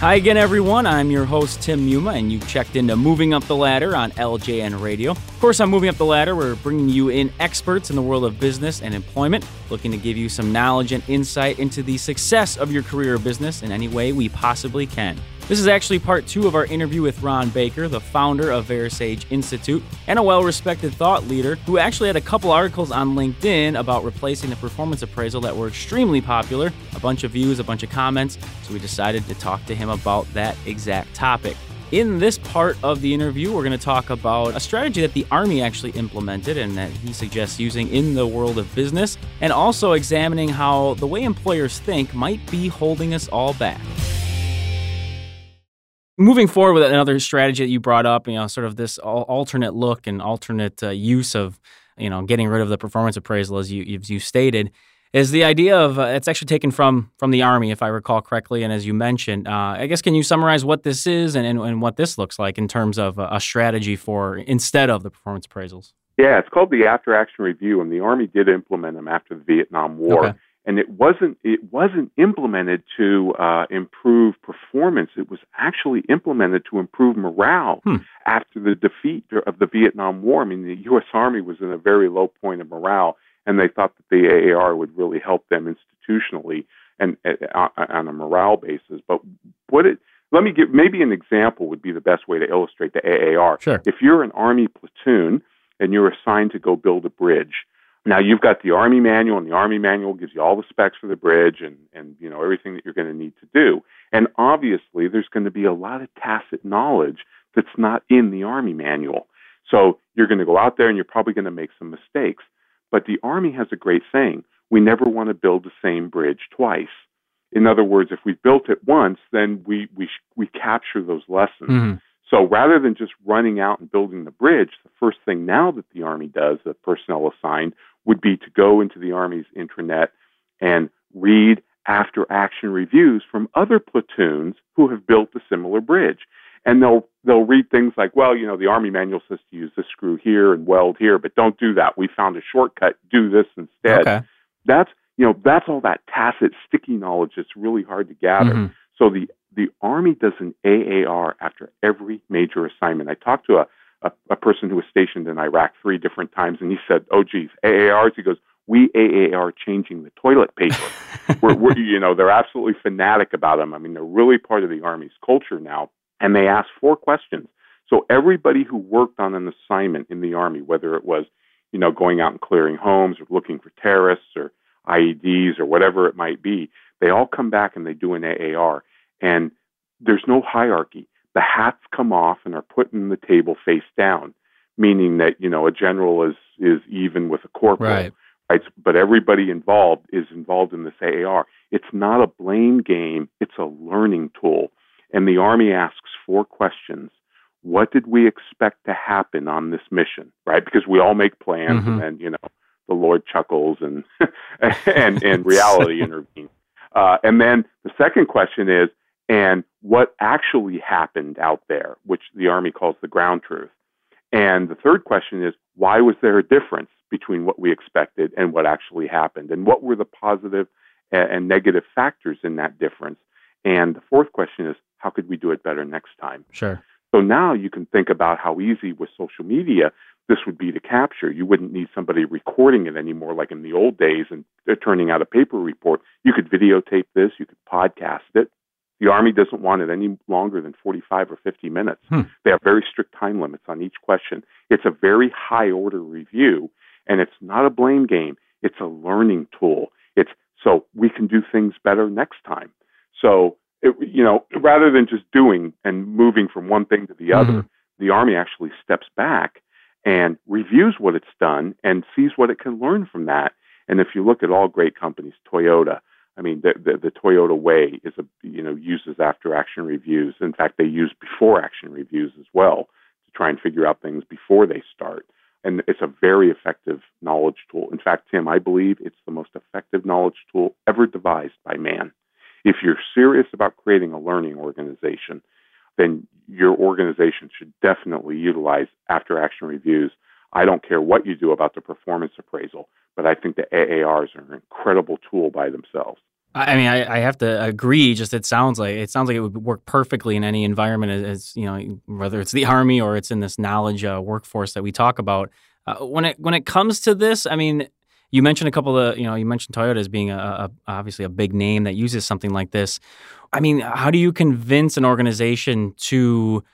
Hi again, everyone. I'm your host, Tim Muma, and you've checked into Moving Up the Ladder on LJN Radio. Of course, on Moving Up the Ladder, we're bringing you in experts in the world of business and employment, looking to give you some knowledge and insight into the success of your career or business in any way we possibly can. This is actually part two of our interview with Ron Baker, the founder of VeraSage Institute and a well respected thought leader who actually had a couple articles on LinkedIn about replacing the performance appraisal that were extremely popular. A bunch of views, a bunch of comments, so we decided to talk to him about that exact topic. In this part of the interview, we're going to talk about a strategy that the Army actually implemented and that he suggests using in the world of business, and also examining how the way employers think might be holding us all back moving forward with another strategy that you brought up, you know, sort of this alternate look and alternate uh, use of, you know, getting rid of the performance appraisal, as you as you stated, is the idea of uh, it's actually taken from from the army, if I recall correctly, and as you mentioned, uh, I guess can you summarize what this is and, and, and what this looks like in terms of a, a strategy for instead of the performance appraisals? Yeah, it's called the after action review, and the Army did implement them after the Vietnam War. Okay and it wasn't it wasn't implemented to uh, improve performance. It was actually implemented to improve morale hmm. after the defeat of the Vietnam War. I mean, the U.S. Army was in a very low point of morale, and they thought that the AAR would really help them institutionally and uh, on a morale basis. But what it let me give maybe an example would be the best way to illustrate the AAR. Sure. If you're an Army platoon and you're assigned to go build a bridge now you've got the Army manual, and the Army manual gives you all the specs for the bridge and, and you know everything that you're going to need to do. And obviously, there's going to be a lot of tacit knowledge that's not in the Army manual. So you're going to go out there and you're probably going to make some mistakes. But the Army has a great saying: We never want to build the same bridge twice. In other words, if we built it once, then we we we capture those lessons. Mm-hmm. So rather than just running out and building the bridge, the first thing now that the Army does, the personnel assigned, would be to go into the Army's intranet and read after action reviews from other platoons who have built a similar bridge. And they'll they'll read things like, well, you know, the Army manual says to use this screw here and weld here, but don't do that. We found a shortcut. Do this instead. Okay. That's you know, that's all that tacit, sticky knowledge that's really hard to gather. Mm-hmm. So the the Army does an AAR after every major assignment. I talked to a a, a person who was stationed in Iraq three different times, and he said, "Oh, geez, AARs." He goes, "We AAR changing the toilet paper." we're, we're, you know, they're absolutely fanatic about them. I mean, they're really part of the Army's culture now, and they ask four questions. So everybody who worked on an assignment in the Army, whether it was, you know, going out and clearing homes or looking for terrorists or IEDs or whatever it might be, they all come back and they do an AAR. And there's no hierarchy the hats come off and are put in the table face down, meaning that you know a general is is even with a corporal. Right. Right. But everybody involved is involved in this AAR. It's not a blame game. It's a learning tool. And the Army asks four questions. What did we expect to happen on this mission? Right? Because we all make plans mm-hmm. and then, you know, the Lord chuckles and and and reality intervenes. Uh, and then the second question is, and what actually happened out there, which the Army calls the ground truth. And the third question is why was there a difference between what we expected and what actually happened? And what were the positive and negative factors in that difference? And the fourth question is how could we do it better next time? Sure. So now you can think about how easy with social media this would be to capture. You wouldn't need somebody recording it anymore like in the old days and turning out a paper report. You could videotape this, you could podcast it, the Army doesn't want it any longer than 45 or 50 minutes. Hmm. They have very strict time limits on each question. It's a very high order review, and it's not a blame game. It's a learning tool. It's so we can do things better next time. So, it, you know, rather than just doing and moving from one thing to the other, mm-hmm. the Army actually steps back and reviews what it's done and sees what it can learn from that. And if you look at all great companies, Toyota, I mean, the, the, the Toyota way is a you know uses after action reviews. In fact, they use before action reviews as well to try and figure out things before they start. And it's a very effective knowledge tool. In fact, Tim, I believe it's the most effective knowledge tool ever devised by man. If you're serious about creating a learning organization, then your organization should definitely utilize after action reviews. I don't care what you do about the performance appraisal, but I think the AARs are an incredible tool by themselves. I mean, I, I, have to agree. Just it sounds like it sounds like it would work perfectly in any environment. As, you know, whether it's the army or it's in this knowledge uh, workforce that we talk about. Uh, when it when it comes to this, I mean, you mentioned a couple of you know you mentioned Toyota as being a, a, obviously a big name that uses something like this. I mean, how do you convince an organization to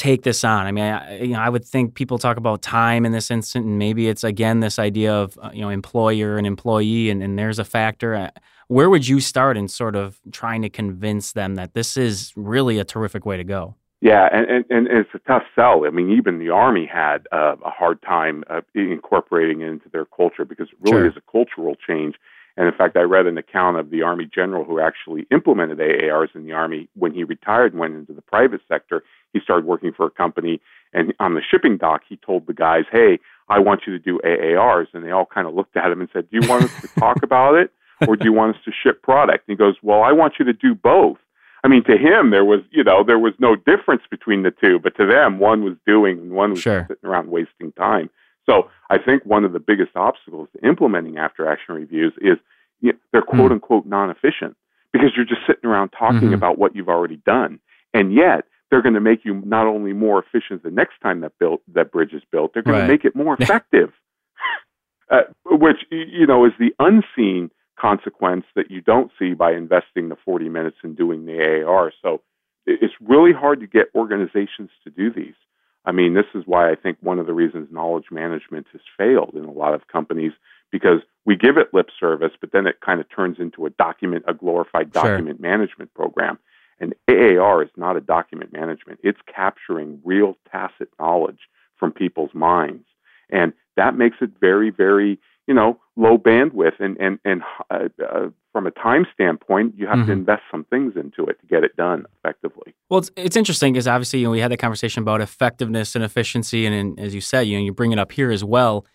take this on? I mean, I, you know, I would think people talk about time in this instant, and maybe it's again this idea of uh, you know employer and employee, and, and there's a factor. Uh, where would you start in sort of trying to convince them that this is really a terrific way to go? Yeah, and, and, and it's a tough sell. I mean, even the Army had uh, a hard time uh, incorporating it into their culture because it really sure. is a cultural change. And in fact, I read an account of the Army general who actually implemented AARs in the Army when he retired and went into the private sector. He started working for a company, and on the shipping dock, he told the guys, "Hey, I want you to do AARs," and they all kind of looked at him and said, "Do you want us to talk about it, or do you want us to ship product?" And he goes, "Well, I want you to do both." I mean, to him, there was, you know, there was no difference between the two, but to them, one was doing and one was sure. sitting around wasting time. So I think one of the biggest obstacles to implementing after action reviews is you know, they're hmm. quote unquote non efficient because you're just sitting around talking mm-hmm. about what you've already done. And yet, they're going to make you not only more efficient the next time that built that bridge is built, they're going right. to make it more effective, uh, which you know is the unseen consequence that you don't see by investing the 40 minutes in doing the AAR. So it's really hard to get organizations to do these. I mean, this is why I think one of the reasons knowledge management has failed in a lot of companies because we give it lip service, but then it kind of turns into a document, a glorified document sure. management program. And AAR is not a document management. It's capturing real tacit knowledge from people's minds. And that makes it very, very you know, low bandwidth, and and and uh, uh, from a time standpoint, you have mm-hmm. to invest some things into it to get it done effectively. Well, it's it's interesting because obviously, you know, we had that conversation about effectiveness and efficiency, and, and as you said, you know, you bring it up here as well.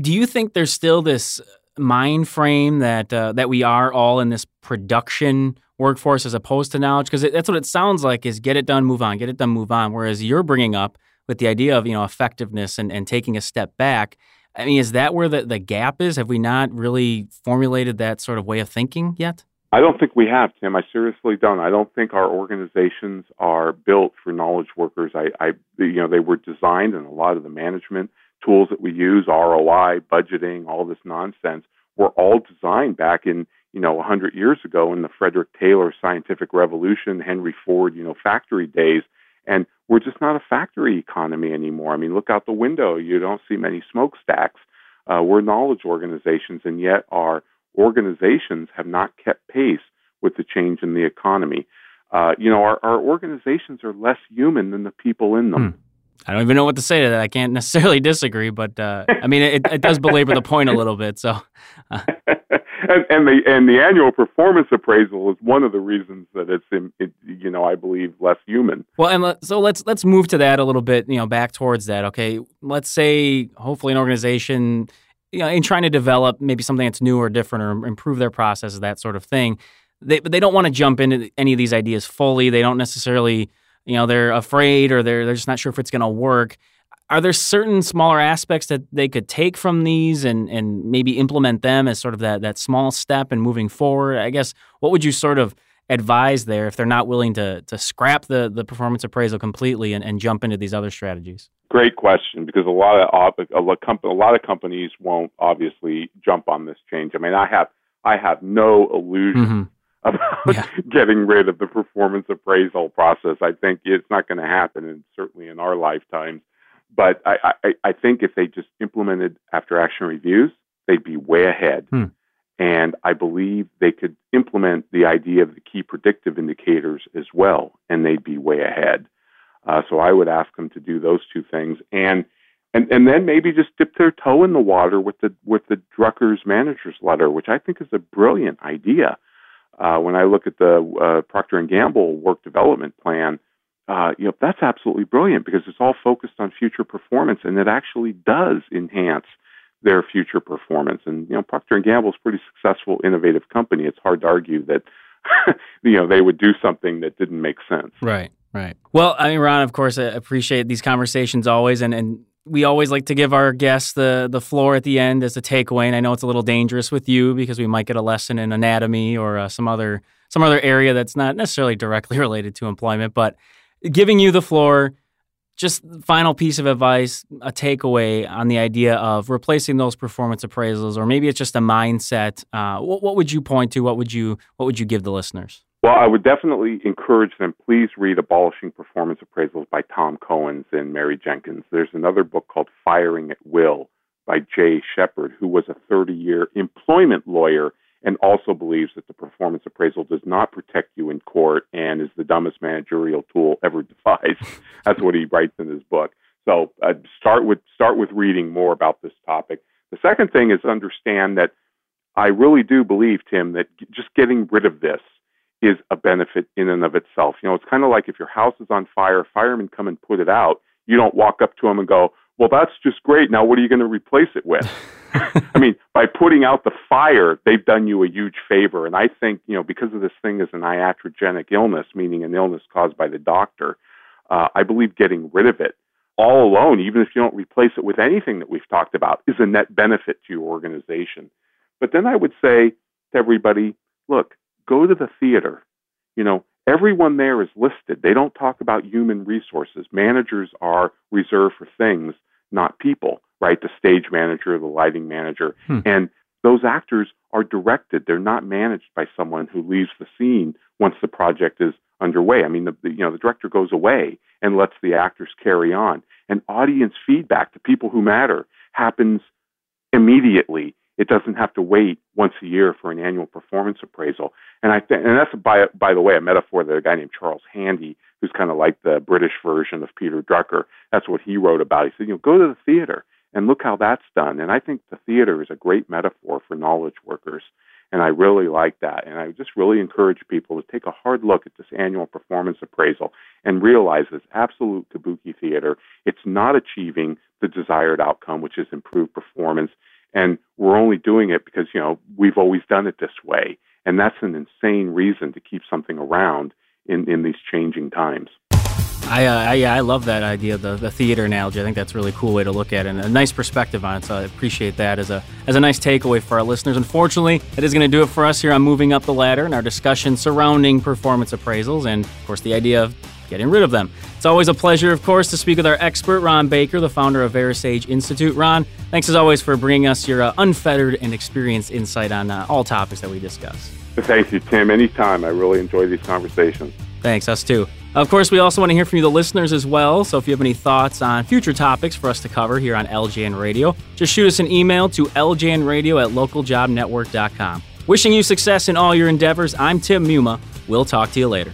Do you think there's still this mind frame that uh, that we are all in this production workforce as opposed to knowledge? Because that's what it sounds like: is get it done, move on, get it done, move on. Whereas you're bringing up with the idea of you know effectiveness and, and taking a step back I mean, is that where the, the gap is? Have we not really formulated that sort of way of thinking yet? I don't think we have, Tim. I seriously don't. I don't think our organizations are built for knowledge workers. I, I you know, they were designed, and a lot of the management tools that we use, ROI, budgeting, all this nonsense, were all designed back in, you know, 100 years ago in the Frederick Taylor scientific revolution, Henry Ford, you know, factory days. And we're just not a factory economy anymore. I mean, look out the window. You don't see many smokestacks. Uh, we're knowledge organizations, and yet our organizations have not kept pace with the change in the economy. Uh, you know, our, our organizations are less human than the people in them. Hmm. I don't even know what to say to that. I can't necessarily disagree, but uh, I mean, it, it does belabor the point a little bit. So, uh. And, and the and the annual performance appraisal is one of the reasons that it's in, it, you know I believe less human. Well, and so let's let's move to that a little bit. You know, back towards that. Okay, let's say hopefully an organization, you know, in trying to develop maybe something that's new or different or improve their processes, that sort of thing. They but they don't want to jump into any of these ideas fully. They don't necessarily you know they're afraid or they're they're just not sure if it's going to work are there certain smaller aspects that they could take from these and and maybe implement them as sort of that that small step in moving forward i guess what would you sort of advise there if they're not willing to to scrap the the performance appraisal completely and, and jump into these other strategies great question because a lot of a lot of companies won't obviously jump on this change i mean i have i have no illusion mm-hmm about yeah. getting rid of the performance appraisal process. I think it's not going to happen, and certainly in our lifetimes. But I, I, I think if they just implemented after action reviews, they'd be way ahead. Hmm. And I believe they could implement the idea of the key predictive indicators as well, and they'd be way ahead. Uh, so I would ask them to do those two things, and and and then maybe just dip their toe in the water with the with the Drucker's manager's letter, which I think is a brilliant idea. Uh, when I look at the uh, Procter and Gamble work development plan, uh, you know that's absolutely brilliant because it's all focused on future performance, and it actually does enhance their future performance. And you know, Procter and Gamble is a pretty successful, innovative company. It's hard to argue that you know they would do something that didn't make sense. Right. Right. Well, I mean, Ron, of course, I appreciate these conversations always, and and We always like to give our guests the the floor at the end as a takeaway, and I know it's a little dangerous with you because we might get a lesson in anatomy or uh, some other some other area that's not necessarily directly related to employment. But giving you the floor, just final piece of advice, a takeaway on the idea of replacing those performance appraisals, or maybe it's just a mindset. Uh, what, what would you point to? What would you what would you give the listeners? Well, I would definitely encourage them. Please read Abolishing Performance Appraisals by Tom Coens and Mary Jenkins. There's another book called Firing at Will by Jay Shepherd, who was a 30 year employment lawyer and also believes that the performance appraisal does not protect you in court and is the dumbest managerial tool ever devised. That's what he writes in his book. So uh, start with start with reading more about this topic. The second thing is understand that I really do believe, Tim, that just getting rid of this is a benefit in and of itself. You know, it's kind of like if your house is on fire, firemen come and put it out. You don't walk up to them and go, "Well, that's just great. Now, what are you going to replace it with?" I mean, by putting out the fire, they've done you a huge favor. And I think, you know, because of this thing is an iatrogenic illness, meaning an illness caused by the doctor, uh, I believe getting rid of it all alone, even if you don't replace it with anything that we've talked about, is a net benefit to your organization. But then I would say to everybody, look, go to the theater. You know, everyone there is listed. They don't talk about human resources. Managers are reserved for things, not people, right? The stage manager, the lighting manager. Hmm. And those actors are directed. They're not managed by someone who leaves the scene once the project is underway. I mean, the, the, you know the director goes away and lets the actors carry on. And audience feedback to people who matter happens immediately it doesn't have to wait once a year for an annual performance appraisal. And I think, and that's by by the way a metaphor that a guy named Charles Handy, who's kind of like the British version of Peter Drucker, that's what he wrote about. He said, you know, go to the theater and look how that's done. And I think the theater is a great metaphor for knowledge workers. And I really like that. And I just really encourage people to take a hard look at this annual performance appraisal and realize this absolute kabuki theater, it's not achieving the desired outcome, which is improved performance. And we're only doing it because, you know, we've always done it this way. And that's an insane reason to keep something around in, in these changing times. I, uh, I, yeah, I love that idea, the, the theater analogy. I think that's a really cool way to look at it and a nice perspective on it. So I appreciate that as a, as a nice takeaway for our listeners. Unfortunately, that is going to do it for us here on Moving Up the Ladder and our discussion surrounding performance appraisals and, of course, the idea of getting rid of them. It's always a pleasure, of course, to speak with our expert, Ron Baker, the founder of VeraSage Institute. Ron, thanks as always for bringing us your uh, unfettered and experienced insight on uh, all topics that we discuss. Thank you, Tim. Anytime. I really enjoy these conversations. Thanks, us too. Of course, we also want to hear from you, the listeners, as well. So if you have any thoughts on future topics for us to cover here on LJN Radio, just shoot us an email to ljnradio at localjobnetwork.com. Wishing you success in all your endeavors, I'm Tim Muma. We'll talk to you later.